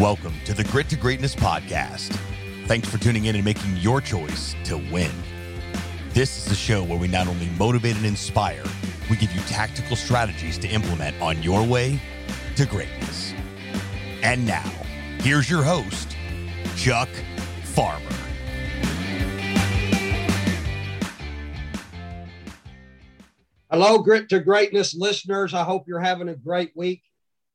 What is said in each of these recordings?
Welcome to the Grit to Greatness podcast. Thanks for tuning in and making your choice to win. This is the show where we not only motivate and inspire, we give you tactical strategies to implement on your way to greatness. And now, here's your host, Chuck Farmer. Hello, Grit to Greatness listeners. I hope you're having a great week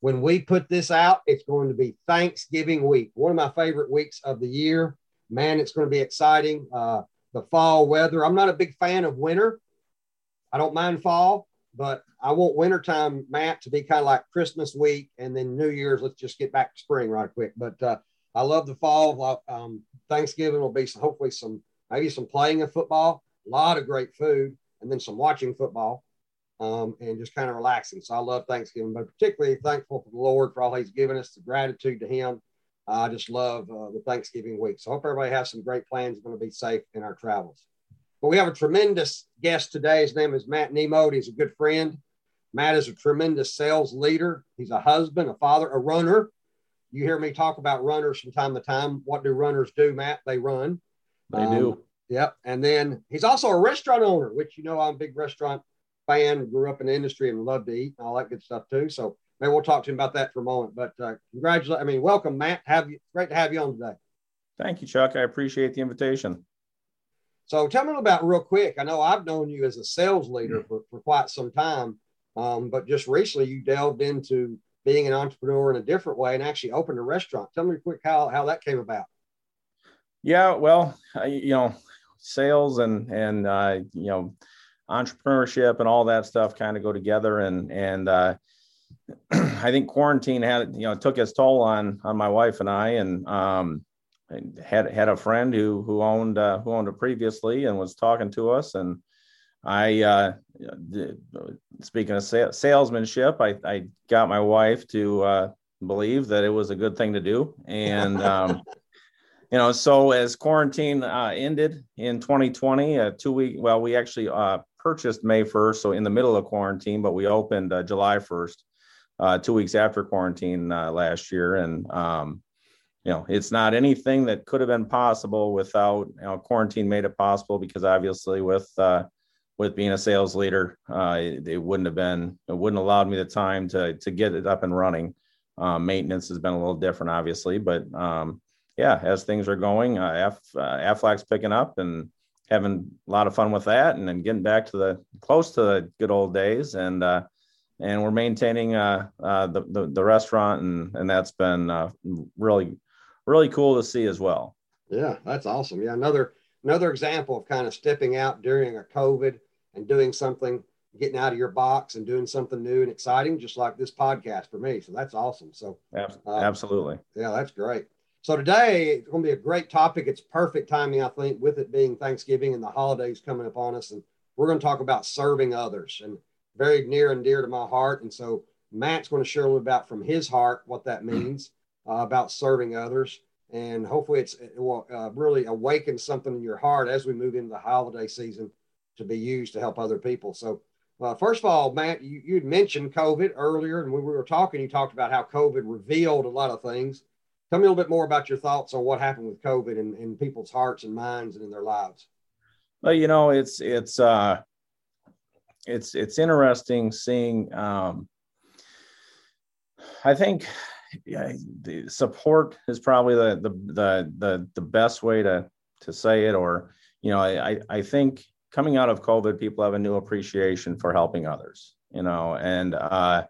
when we put this out, it's going to be Thanksgiving week, one of my favorite weeks of the year. Man, it's going to be exciting. Uh, the fall weather. I'm not a big fan of winter. I don't mind fall, but I want wintertime, Matt, to be kind of like Christmas week and then New Year's. Let's just get back to spring right quick. But uh, I love the fall. Um, Thanksgiving will be some, hopefully some, maybe some playing of football, a lot of great food, and then some watching football um, and just kind of relaxing. So I love Thanksgiving, but particularly thankful for the Lord for all He's given us, the gratitude to Him. I just love uh, the Thanksgiving week. So I hope everybody has some great plans. Going to be safe in our travels. But we have a tremendous guest today. His name is Matt Nemo. He's a good friend. Matt is a tremendous sales leader. He's a husband, a father, a runner. You hear me talk about runners from time to time. What do runners do, Matt? They run. They um, do. Yep. And then he's also a restaurant owner, which you know I'm a big restaurant fan, grew up in the industry and loved to eat and all that good stuff too. So maybe we'll talk to him about that for a moment. But uh, congratulations. I mean, welcome, Matt. Have you great to have you on today. Thank you, Chuck. I appreciate the invitation. So tell me about real quick. I know I've known you as a sales leader for, for quite some time, um, but just recently you delved into being an entrepreneur in a different way and actually opened a restaurant. Tell me quick how, how that came about. Yeah, well, you know, sales and, and, uh, you know, entrepreneurship and all that stuff kind of go together. And and uh, I think quarantine had you know took its toll on on my wife and I, and um, had had a friend who who owned uh, who owned it previously and was talking to us and. I, uh, speaking of salesmanship, I, I got my wife to uh, believe that it was a good thing to do, and um, you know, so as quarantine uh, ended in 2020, uh, two week, well, we actually uh, purchased May 1st, so in the middle of quarantine, but we opened uh, July 1st, uh, two weeks after quarantine uh, last year. And, um, you know, it's not anything that could have been possible without, you know, quarantine made it possible because obviously with, uh, with being a sales leader, uh, it, it, wouldn't have been, it wouldn't allowed me the time to, to get it up and running. Um, maintenance has been a little different, obviously, but um, yeah, as things are going, uh, F, uh, Aflac's picking up and having a lot of fun with that, and then getting back to the close to the good old days, and uh, and we're maintaining uh, uh, the, the, the restaurant, and and that's been uh, really really cool to see as well. Yeah, that's awesome. Yeah, another another example of kind of stepping out during a COVID and doing something, getting out of your box and doing something new and exciting, just like this podcast for me. So that's awesome. So uh, absolutely, yeah, that's great. So today it's going to be a great topic. It's perfect timing, I think, with it being Thanksgiving and the holidays coming upon us. And we're going to talk about serving others and very near and dear to my heart. And so Matt's going to share a little about from his heart what that means uh, about serving others. And hopefully it's, it will uh, really awaken something in your heart as we move into the holiday season to be used to help other people. So uh, first of all, Matt, you, you'd mentioned COVID earlier, and when we were talking, you talked about how COVID revealed a lot of things Tell me a little bit more about your thoughts on what happened with COVID in, in people's hearts and minds and in their lives. Well, you know, it's it's uh, it's it's interesting seeing. Um, I think yeah, the support is probably the, the the the the best way to to say it. Or you know, I I think coming out of COVID, people have a new appreciation for helping others. You know, and uh,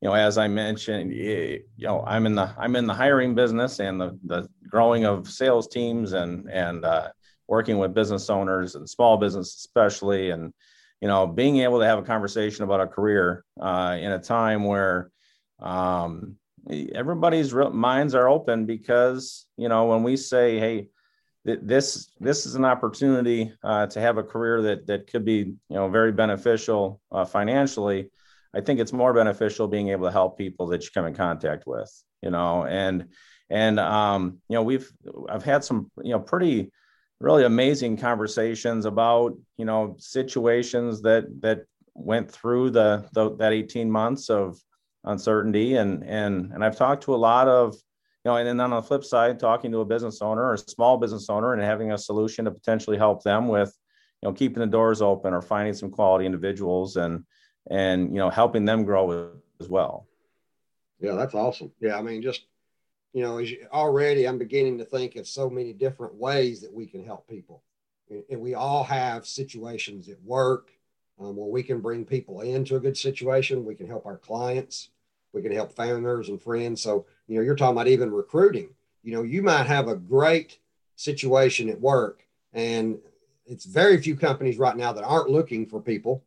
you know, as I mentioned, you know, I'm in the I'm in the hiring business and the the growing of sales teams and and uh, working with business owners and small business especially, and you know, being able to have a conversation about a career uh, in a time where um, everybody's minds are open because you know when we say, hey, this this is an opportunity uh, to have a career that that could be you know very beneficial uh, financially I think it's more beneficial being able to help people that you come in contact with, you know, and and um, you know we've I've had some you know pretty really amazing conversations about you know situations that that went through the, the that 18 months of uncertainty. And and and I've talked to a lot of you know, and then on the flip side, talking to a business owner or a small business owner and having a solution to potentially help them with, you know, keeping the doors open or finding some quality individuals. And and you know helping them grow as well. Yeah, that's awesome. Yeah, I mean, just you know, already I'm beginning to think of so many different ways that we can help people, and we all have situations at work um, where we can bring people into a good situation. We can help our clients. We can help family members and friends. So you know, you're talking about even recruiting. You know, you might have a great situation at work, and it's very few companies right now that aren't looking for people.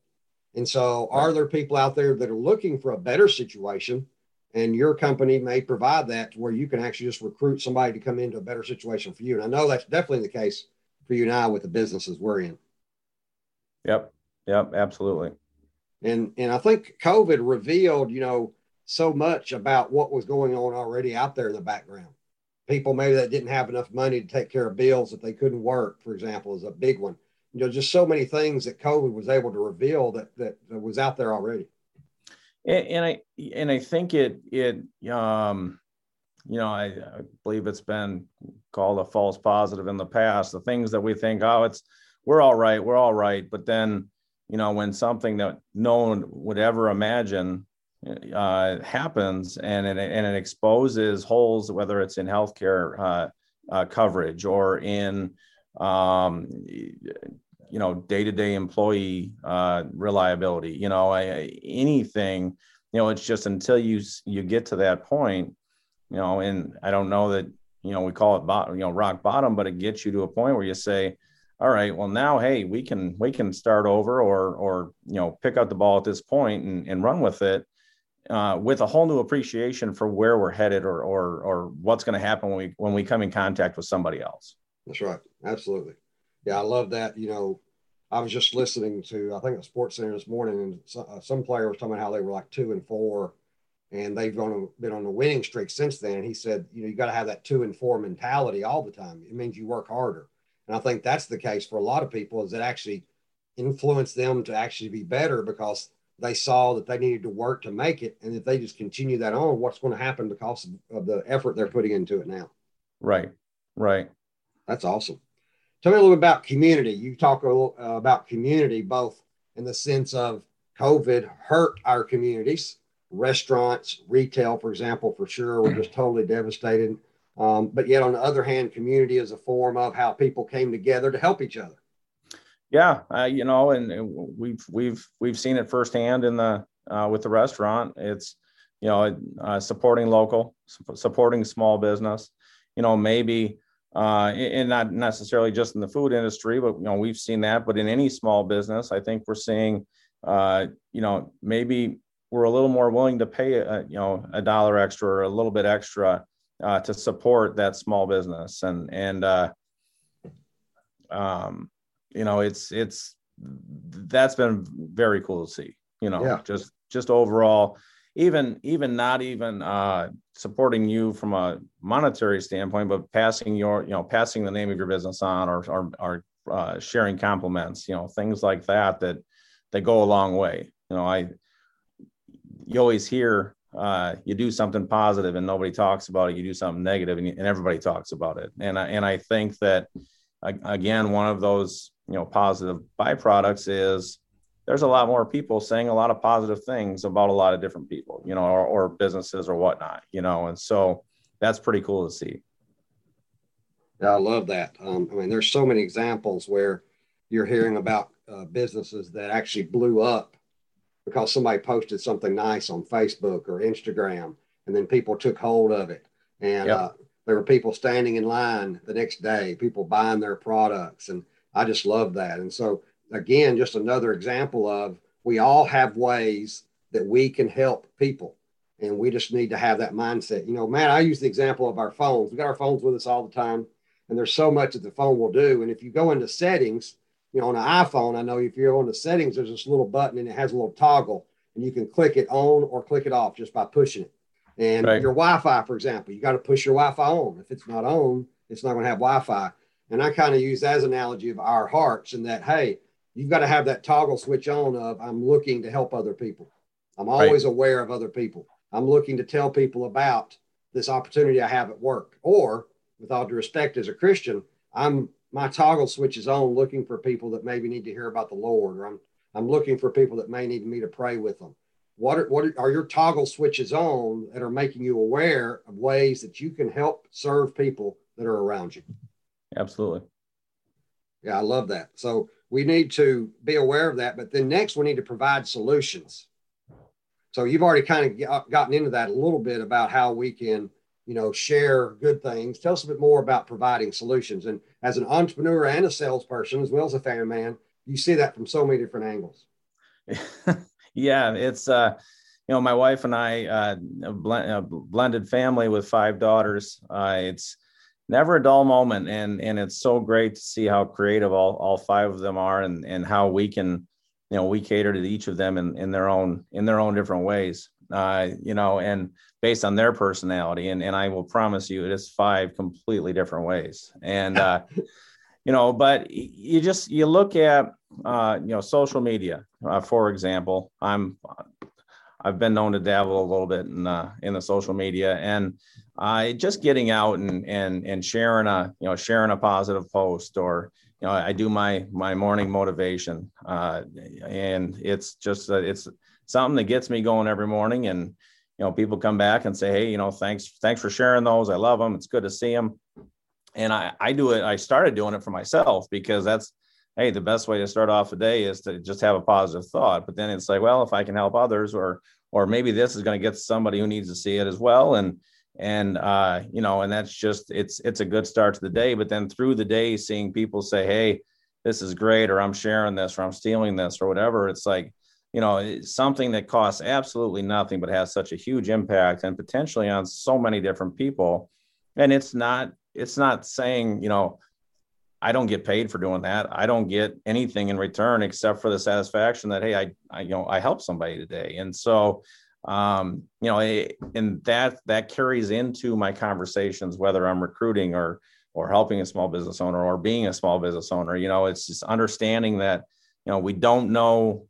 And so, are there people out there that are looking for a better situation? And your company may provide that to where you can actually just recruit somebody to come into a better situation for you. And I know that's definitely the case for you now with the businesses we're in. Yep. Yep. Absolutely. And and I think COVID revealed, you know, so much about what was going on already out there in the background. People maybe that didn't have enough money to take care of bills that they couldn't work, for example, is a big one you know, just so many things that COVID was able to reveal that that, that was out there already. And, and, I and I think it it um, you know I, I, believe it's been called a false positive in the past. The things that we think, oh, it's we're all right, we're all right, but then you know when something that no one would ever imagine uh, happens and it, and it exposes holes, whether it's in healthcare uh, uh, coverage or in um, you know, day-to-day employee uh, reliability. You know, I, anything. You know, it's just until you you get to that point. You know, and I don't know that you know we call it you know, rock bottom, but it gets you to a point where you say, all right, well now, hey, we can we can start over or or you know pick up the ball at this point and, and run with it. Uh, with a whole new appreciation for where we're headed or or or what's going to happen when we when we come in contact with somebody else. That's right. Absolutely. Yeah, I love that. You know, I was just listening to, I think the Sports Center this morning, and some, uh, some player was talking about how they were like two and four, and they've gone, been on a winning streak since then. And he said, you know, you got to have that two and four mentality all the time. It means you work harder. And I think that's the case for a lot of people is that actually influence them to actually be better because they saw that they needed to work to make it. And if they just continue that on, what's going to happen because of the effort they're putting into it now? Right. Right. That's awesome. Tell me a little bit about community. You talk uh, about community, both in the sense of COVID hurt our communities, restaurants, retail, for example, for sure, were just totally devastated. Um, but yet, on the other hand, community is a form of how people came together to help each other. Yeah, uh, you know, and, and, we've we've we've seen it firsthand in the uh, with the restaurant. It's you know uh, supporting local, supporting small business. You know, maybe uh, and not necessarily just in the food industry, but you know we've seen that. But in any small business, I think we're seeing, uh, you know, maybe we're a little more willing to pay, a, you know, a dollar extra or a little bit extra uh, to support that small business, and and uh, um, you know, it's it's that's been very cool to see. You know, yeah. just just overall even even not even uh, supporting you from a monetary standpoint, but passing your you know passing the name of your business on or or, or uh, sharing compliments, you know things like that that that go a long way. You know, I you always hear uh, you do something positive and nobody talks about it. You do something negative and, and everybody talks about it. And I, and I think that again, one of those you know positive byproducts is there's a lot more people saying a lot of positive things about a lot of different people, you know, or, or businesses or whatnot, you know, and so that's pretty cool to see. Yeah, I love that. Um, I mean, there's so many examples where you're hearing about uh, businesses that actually blew up because somebody posted something nice on Facebook or Instagram, and then people took hold of it, and yep. uh, there were people standing in line the next day, people buying their products, and I just love that. And so again, just another example of we all have ways that we can help people. And we just need to have that mindset. You know, Matt, I use the example of our phones. We got our phones with us all the time, and there's so much that the phone will do. And if you go into settings, you know, on an iPhone, I know if you're on the settings, there's this little button and it has a little toggle, and you can click it on or click it off just by pushing it. And right. your Wi-Fi, for example, you got to push your Wi-Fi on. If it's not on, it's not going to have Wi-Fi. And I kind of use that as an analogy of our hearts, and that hey, you've got to have that toggle switch on of I'm looking to help other people. I'm always right. aware of other people. I'm looking to tell people about this opportunity I have at work. Or, with all due respect, as a Christian, I'm my toggle switch is on looking for people that maybe need to hear about the Lord, or I'm I'm looking for people that may need me to pray with them. What are, what are your toggle switches on that are making you aware of ways that you can help serve people that are around you? Absolutely. Yeah, I love that. So we need to be aware of that. But then next, we need to provide solutions. So you've already kind of gotten into that a little bit about how we can, you know, share good things. Tell us a bit more about providing solutions. And as an entrepreneur and a salesperson, as well as a family man, you see that from so many different angles. yeah, it's uh, you know, my wife and I, uh, blend, a blended family with five daughters. Uh, it's never a dull moment, and and it's so great to see how creative all all five of them are, and and how we can, you know, we cater to each of them in in their own in their own different ways. Uh, you know, and based on their personality, and and I will promise you, it is five completely different ways, and. uh you know but you just you look at uh, you know social media uh, for example i'm i've been known to dabble a little bit in uh, in the social media and uh, just getting out and and and sharing a you know sharing a positive post or you know i do my my morning motivation uh, and it's just uh, it's something that gets me going every morning and you know people come back and say hey you know thanks thanks for sharing those i love them it's good to see them and I, I do it. I started doing it for myself because that's, hey, the best way to start off a day is to just have a positive thought. But then it's like, well, if I can help others, or or maybe this is going to get somebody who needs to see it as well, and and uh, you know, and that's just it's it's a good start to the day. But then through the day, seeing people say, hey, this is great, or I'm sharing this, or I'm stealing this, or whatever, it's like you know it's something that costs absolutely nothing but has such a huge impact and potentially on so many different people and it's not it's not saying, you know, I don't get paid for doing that. I don't get anything in return except for the satisfaction that hey, I, I you know I helped somebody today, and so um, you know, and that that carries into my conversations whether I'm recruiting or or helping a small business owner or being a small business owner. You know, it's just understanding that you know we don't know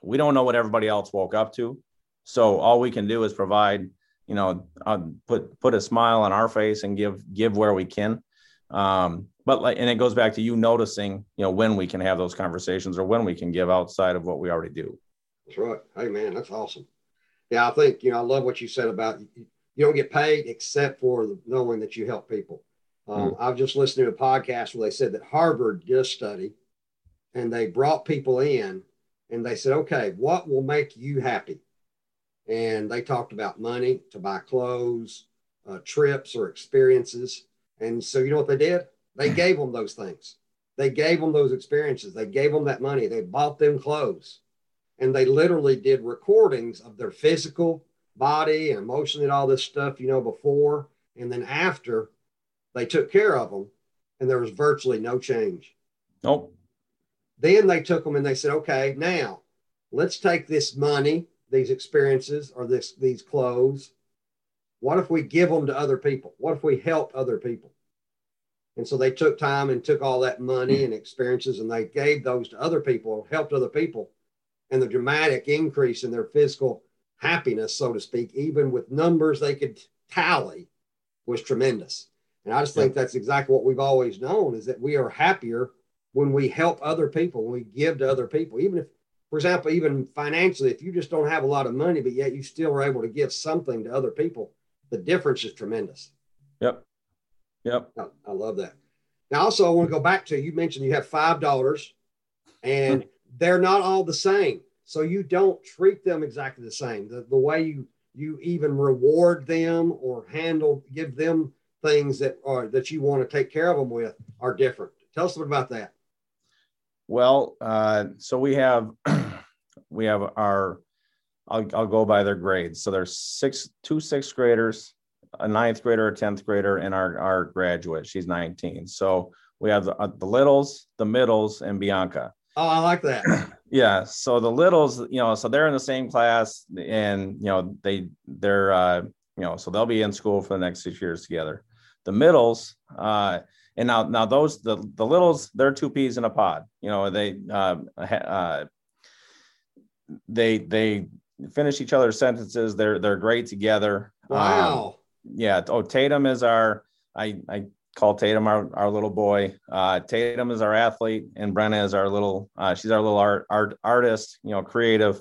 we don't know what everybody else woke up to, so all we can do is provide you know uh, put put a smile on our face and give give where we can. Um, but like and it goes back to you noticing you know when we can have those conversations or when we can give outside of what we already do. That's right. Hey man that's awesome yeah i think you know i love what you said about you don't get paid except for knowing that you help people um, mm. i've just listened to a podcast where they said that harvard did a study and they brought people in and they said okay what will make you happy and they talked about money to buy clothes, uh, trips, or experiences. And so, you know what they did? They gave them those things. They gave them those experiences. They gave them that money. They bought them clothes. And they literally did recordings of their physical body and emotionally and all this stuff, you know, before and then after they took care of them. And there was virtually no change. Nope. Then they took them and they said, okay, now let's take this money these experiences or this these clothes what if we give them to other people what if we help other people and so they took time and took all that money and experiences and they gave those to other people helped other people and the dramatic increase in their physical happiness so to speak even with numbers they could tally was tremendous and i just think that's exactly what we've always known is that we are happier when we help other people when we give to other people even if for example, even financially, if you just don't have a lot of money, but yet you still are able to give something to other people, the difference is tremendous. Yep. Yep. I, I love that. Now, also, I want to go back to you mentioned you have five daughters and they're not all the same. So you don't treat them exactly the same. The, the way you you even reward them or handle, give them things that are that you want to take care of them with are different. Tell us a bit about that. Well, uh, so we have we have our I'll, I'll go by their grades. So there's six two sixth graders, a ninth grader, a tenth grader, and our our graduate. She's 19. So we have the, uh, the littles, the middles, and Bianca. Oh, I like that. yeah. So the littles, you know, so they're in the same class, and you know they they're uh, you know so they'll be in school for the next six years together. The middles, uh, and now, now those the the littles, they're two peas in a pod. You know, they uh, uh, they they finish each other's sentences. They're they're great together. Um, wow. Um, yeah. Oh, Tatum is our. I I call Tatum our, our little boy. Uh, Tatum is our athlete, and Brenna is our little. Uh, she's our little art, art artist. You know, creative,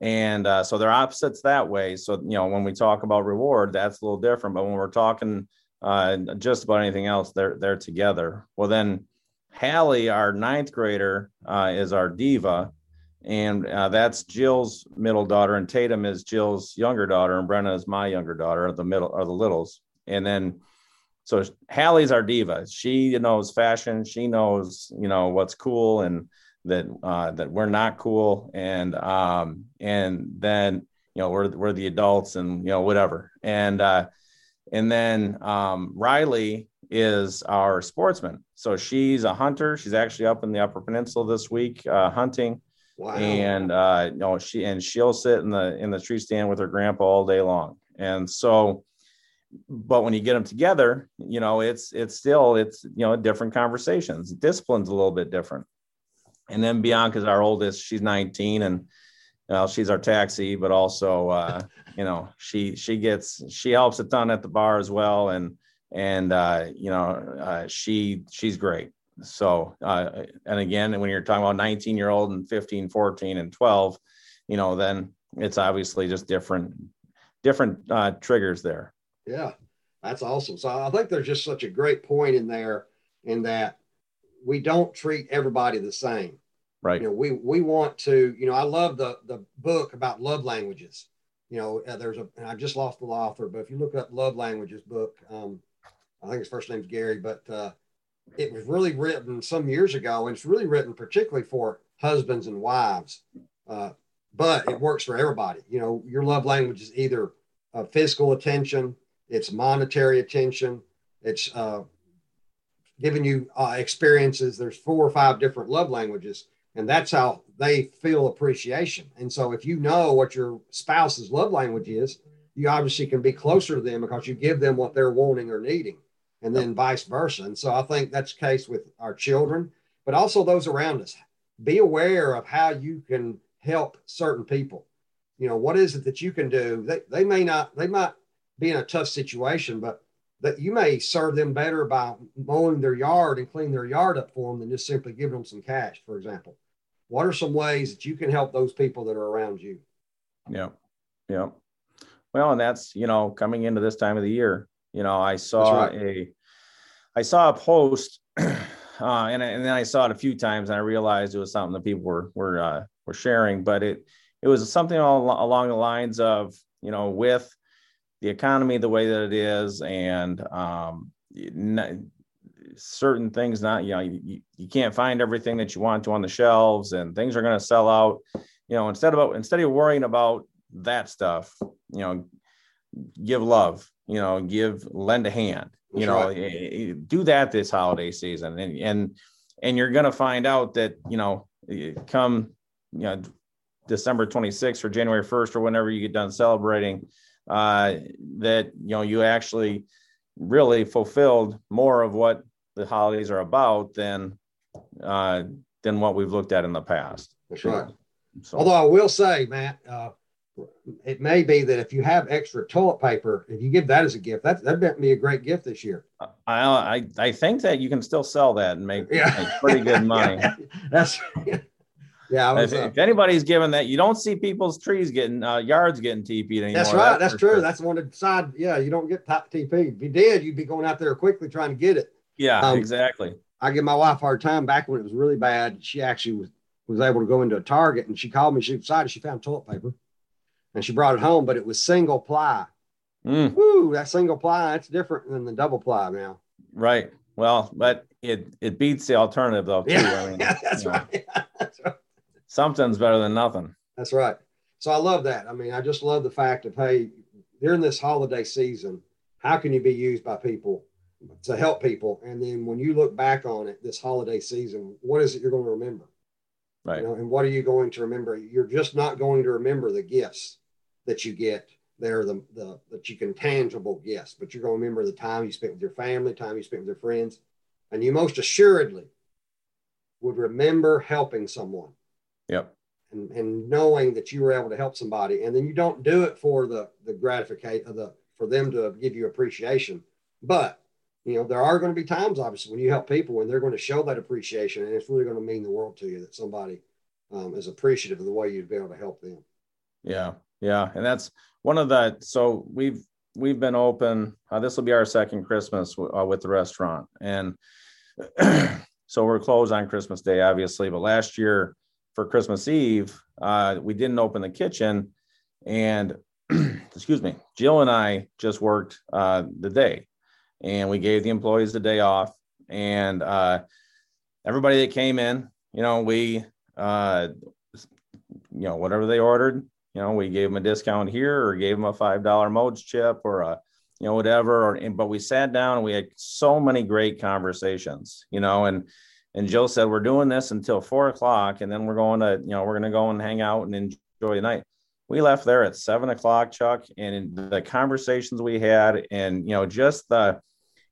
and uh, so they're opposites that way. So you know, when we talk about reward, that's a little different. But when we're talking uh, just about anything else, they're they're together. Well, then Hallie, our ninth grader, uh, is our diva. And uh, that's Jill's middle daughter, and Tatum is Jill's younger daughter, and Brenna is my younger daughter, the middle or the littles. And then so Hallie's our diva. She knows fashion. She knows, you know, what's cool and that uh, that we're not cool. And um, and then you know we're we're the adults and you know whatever. And uh, and then um, Riley is our sportsman. So she's a hunter. She's actually up in the Upper Peninsula this week uh, hunting. Wow. And uh, you know she and she'll sit in the in the tree stand with her grandpa all day long. And so but when you get them together, you know, it's it's still it's you know different conversations. Discipline's a little bit different. And then Bianca's our oldest. She's 19, and well, she's our taxi, but also uh, you know she she gets she helps a ton at the bar as well, and and uh, you know uh, she she's great. So uh, and again, when you're talking about 19 year old and 15, 14, and 12, you know, then it's obviously just different different uh, triggers there. Yeah, that's awesome. So I think there's just such a great point in there in that we don't treat everybody the same. Right. You know, we we want to. You know, I love the the book about love languages. You know, uh, there's a. I just lost the author, but if you look up love languages book, um, I think his first name's Gary, but uh, it was really written some years ago, and it's really written particularly for husbands and wives. Uh, but it works for everybody. You know, your love language is either uh, physical attention, it's monetary attention, it's uh, giving you uh, experiences. There's four or five different love languages, and that's how they feel appreciation. And so, if you know what your spouse's love language is, you obviously can be closer to them because you give them what they're wanting or needing, and then vice versa. And so, I think that's the case with our children, but also those around us. Be aware of how you can help certain people. You know, what is it that you can do? They, they may not, they might be in a tough situation, but that you may serve them better by mowing their yard and cleaning their yard up for them than just simply giving them some cash, for example. What are some ways that you can help those people that are around you? Yeah. Yeah. Well, and that's, you know, coming into this time of the year, you know, I saw right. a, I saw a post, uh, and, and then I saw it a few times and I realized it was something that people were, were, uh, were sharing, but it, it was something all, along the lines of, you know, with the economy the way that it is and um, certain things not you know you, you can't find everything that you want to on the shelves and things are going to sell out you know instead of instead of worrying about that stuff you know give love you know give lend a hand you know right. Eh, eh, do that this holiday season and and and you're going to find out that you know eh, come you know december 26th or january 1st or whenever you get done celebrating uh, that you know you actually really fulfilled more of what the holidays are about than uh, than what we've looked at in the past. That's right. So. Although I will say, Matt, uh, it may be that if you have extra toilet paper, if you give that as a gift, that that'd be a great gift this year. I I, I think that you can still sell that and make, yeah. make pretty good money. yeah, that's yeah. Was, if, uh, if, anybody's given that, you don't see people's trees getting uh, yards getting TP'd anymore. That's right. That's, that's true. Sure. That's one of the side. Yeah, you don't get top TP. If you did, you'd be going out there quickly trying to get it. Yeah, um, exactly. I give my wife a hard time back when it was really bad. She actually was was able to go into a Target and she called me. She decided she found toilet paper and she brought it home, but it was single ply. Mm. Woo, that single ply, that's different than the double ply now. Right. Well, but it it beats the alternative though. Too. Yeah, I mean, yeah that's, right. that's right something's better than nothing. That's right. So I love that. I mean, I just love the fact of hey, during this holiday season, how can you be used by people to help people? And then when you look back on it, this holiday season, what is it you're going to remember? Right. You know, and what are you going to remember? You're just not going to remember the gifts that you get. They're the, the that you can tangible gifts, but you're going to remember the time you spent with your family, time you spent with your friends, and you most assuredly would remember helping someone Yep. And, and knowing that you were able to help somebody, and then you don't do it for the the gratification of the for them to give you appreciation. But you know, there are going to be times, obviously, when you help people and they're going to show that appreciation, and it's really going to mean the world to you that somebody um, is appreciative of the way you've been able to help them. Yeah, yeah, and that's one of the. So we've we've been open. Uh, this will be our second Christmas w- uh, with the restaurant, and so we're closed on Christmas Day, obviously. But last year for Christmas Eve, uh, we didn't open the kitchen, and excuse me, Jill and I just worked uh, the day, and we gave the employees the day off, and uh, everybody that came in, you know, we, uh, you know, whatever they ordered, you know, we gave them a discount here, or gave them a five dollar modes chip, or a you know whatever. Or, but we sat down and we had so many great conversations, you know, and and Jill said we're doing this until four o'clock, and then we're going to, you know, we're going to go and hang out and enjoy the night we left there at seven o'clock, Chuck, and the conversations we had, and you know, just the,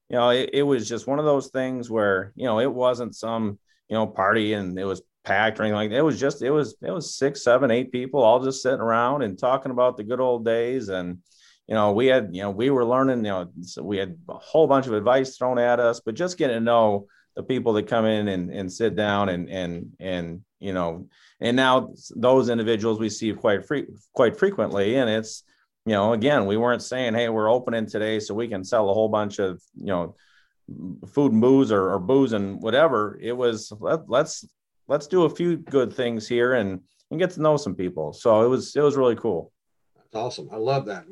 you know, it, it, was just one of those things where you know it wasn't some you know party and it was packed or anything like that. It was just it was it was six, seven, eight people all just sitting around and talking about the good old days, and you know, we had you know we were learning, you know, so we had a whole bunch of advice thrown at us, but just getting to know the people that come in and, and sit down and and and you know and now those individuals we see quite free, quite frequently and it's you know again we weren't saying hey we're opening today so we can sell a whole bunch of you know food and booze or, or booze and whatever. It was let, let's let's do a few good things here and and get to know some people. So it was it was really cool. That's awesome. I love that.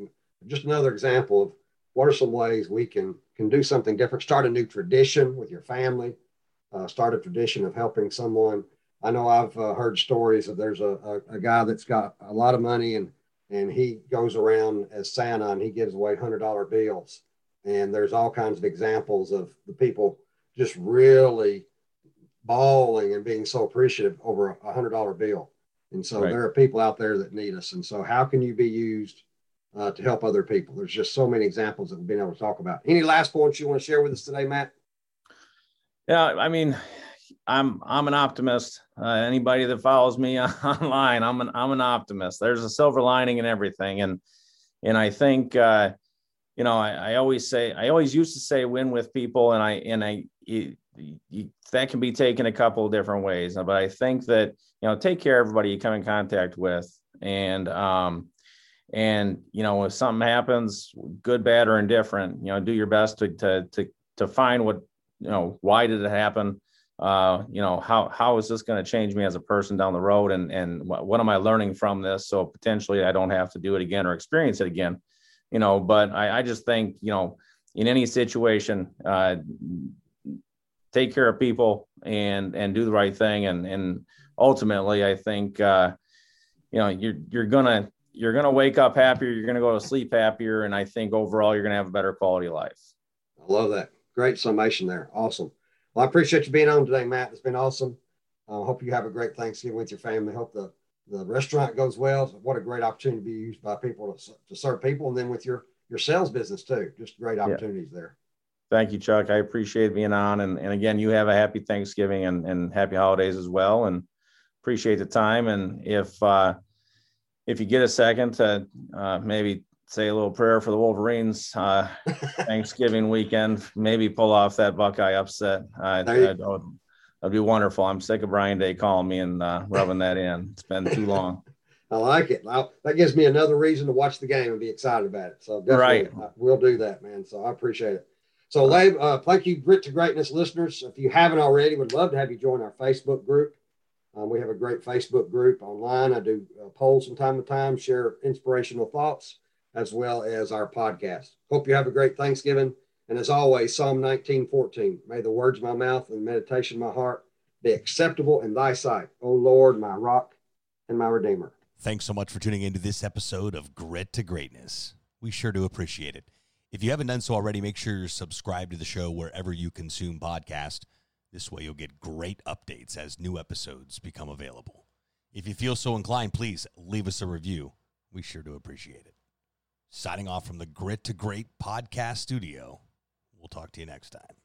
Just another example of what are some ways we can can do something different start a new tradition with your family uh, start a tradition of helping someone I know I've uh, heard stories of there's a, a, a, guy that's got a lot of money and and he goes around as Santa and he gives away hundred dollar bills. And there's all kinds of examples of the people just really bawling and being so appreciative over a hundred dollar bill. And so right. there are people out there that need us. And so how can you be used uh, to help other people? There's just so many examples that we've been able to talk about. Any last points you want to share with us today, Matt? Yeah, I mean, I'm I'm an optimist. Uh, anybody that follows me online, I'm an I'm an optimist. There's a silver lining in everything, and and I think uh, you know I, I, always say I always used to say win with people, and I and I you, you, that can be taken a couple of different ways. But I think that you know take care of everybody you come in contact with, and um, and you know if something happens, good, bad, or indifferent, you know do your best to to to to find what you know why did it happen uh, you know, how how is this going to change me as a person down the road, and and what, what, am I learning from this? So potentially, I don't have to do it again or experience it again, you know. But I, I just think, you know, in any situation, uh, take care of people and and do the right thing, and and ultimately, I think, uh, you know, you're you're gonna you're gonna wake up happier, you're gonna go to sleep happier, and I think overall, you're gonna have a better quality of life. I love that. Great summation there. Awesome. Well, I appreciate you being on today, Matt. It's been awesome. I uh, hope you have a great Thanksgiving with your family. Hope the, the restaurant goes well. What a great opportunity to be used by people to, to serve people, and then with your your sales business too. Just great opportunities yeah. there. Thank you, Chuck. I appreciate being on, and and again, you have a happy Thanksgiving and and happy holidays as well, and appreciate the time. And if uh, if you get a second to uh, maybe say a little prayer for the Wolverines uh, Thanksgiving weekend. Maybe pull off that Buckeye upset. Uh, that'd, that'd be wonderful. I'm sick of Brian Day calling me and uh, rubbing that in. It's been too long. I like it. I'll, that gives me another reason to watch the game and be excited about it. So definitely, right. we'll do that, man. So I appreciate it. So, Labe, uh, thank you, Grit to Greatness listeners. If you haven't already, would love to have you join our Facebook group. Um, we have a great Facebook group online. I do uh, polls from time to time, share inspirational thoughts as well as our podcast. Hope you have a great Thanksgiving. And as always, Psalm 19, 14, may the words of my mouth and meditation of my heart be acceptable in thy sight, O Lord, my rock and my redeemer. Thanks so much for tuning into this episode of Grit to Greatness. We sure do appreciate it. If you haven't done so already, make sure you're subscribed to the show wherever you consume podcast. This way you'll get great updates as new episodes become available. If you feel so inclined, please leave us a review. We sure do appreciate it. Signing off from the Grit to Great podcast studio. We'll talk to you next time.